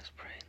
Let's pray.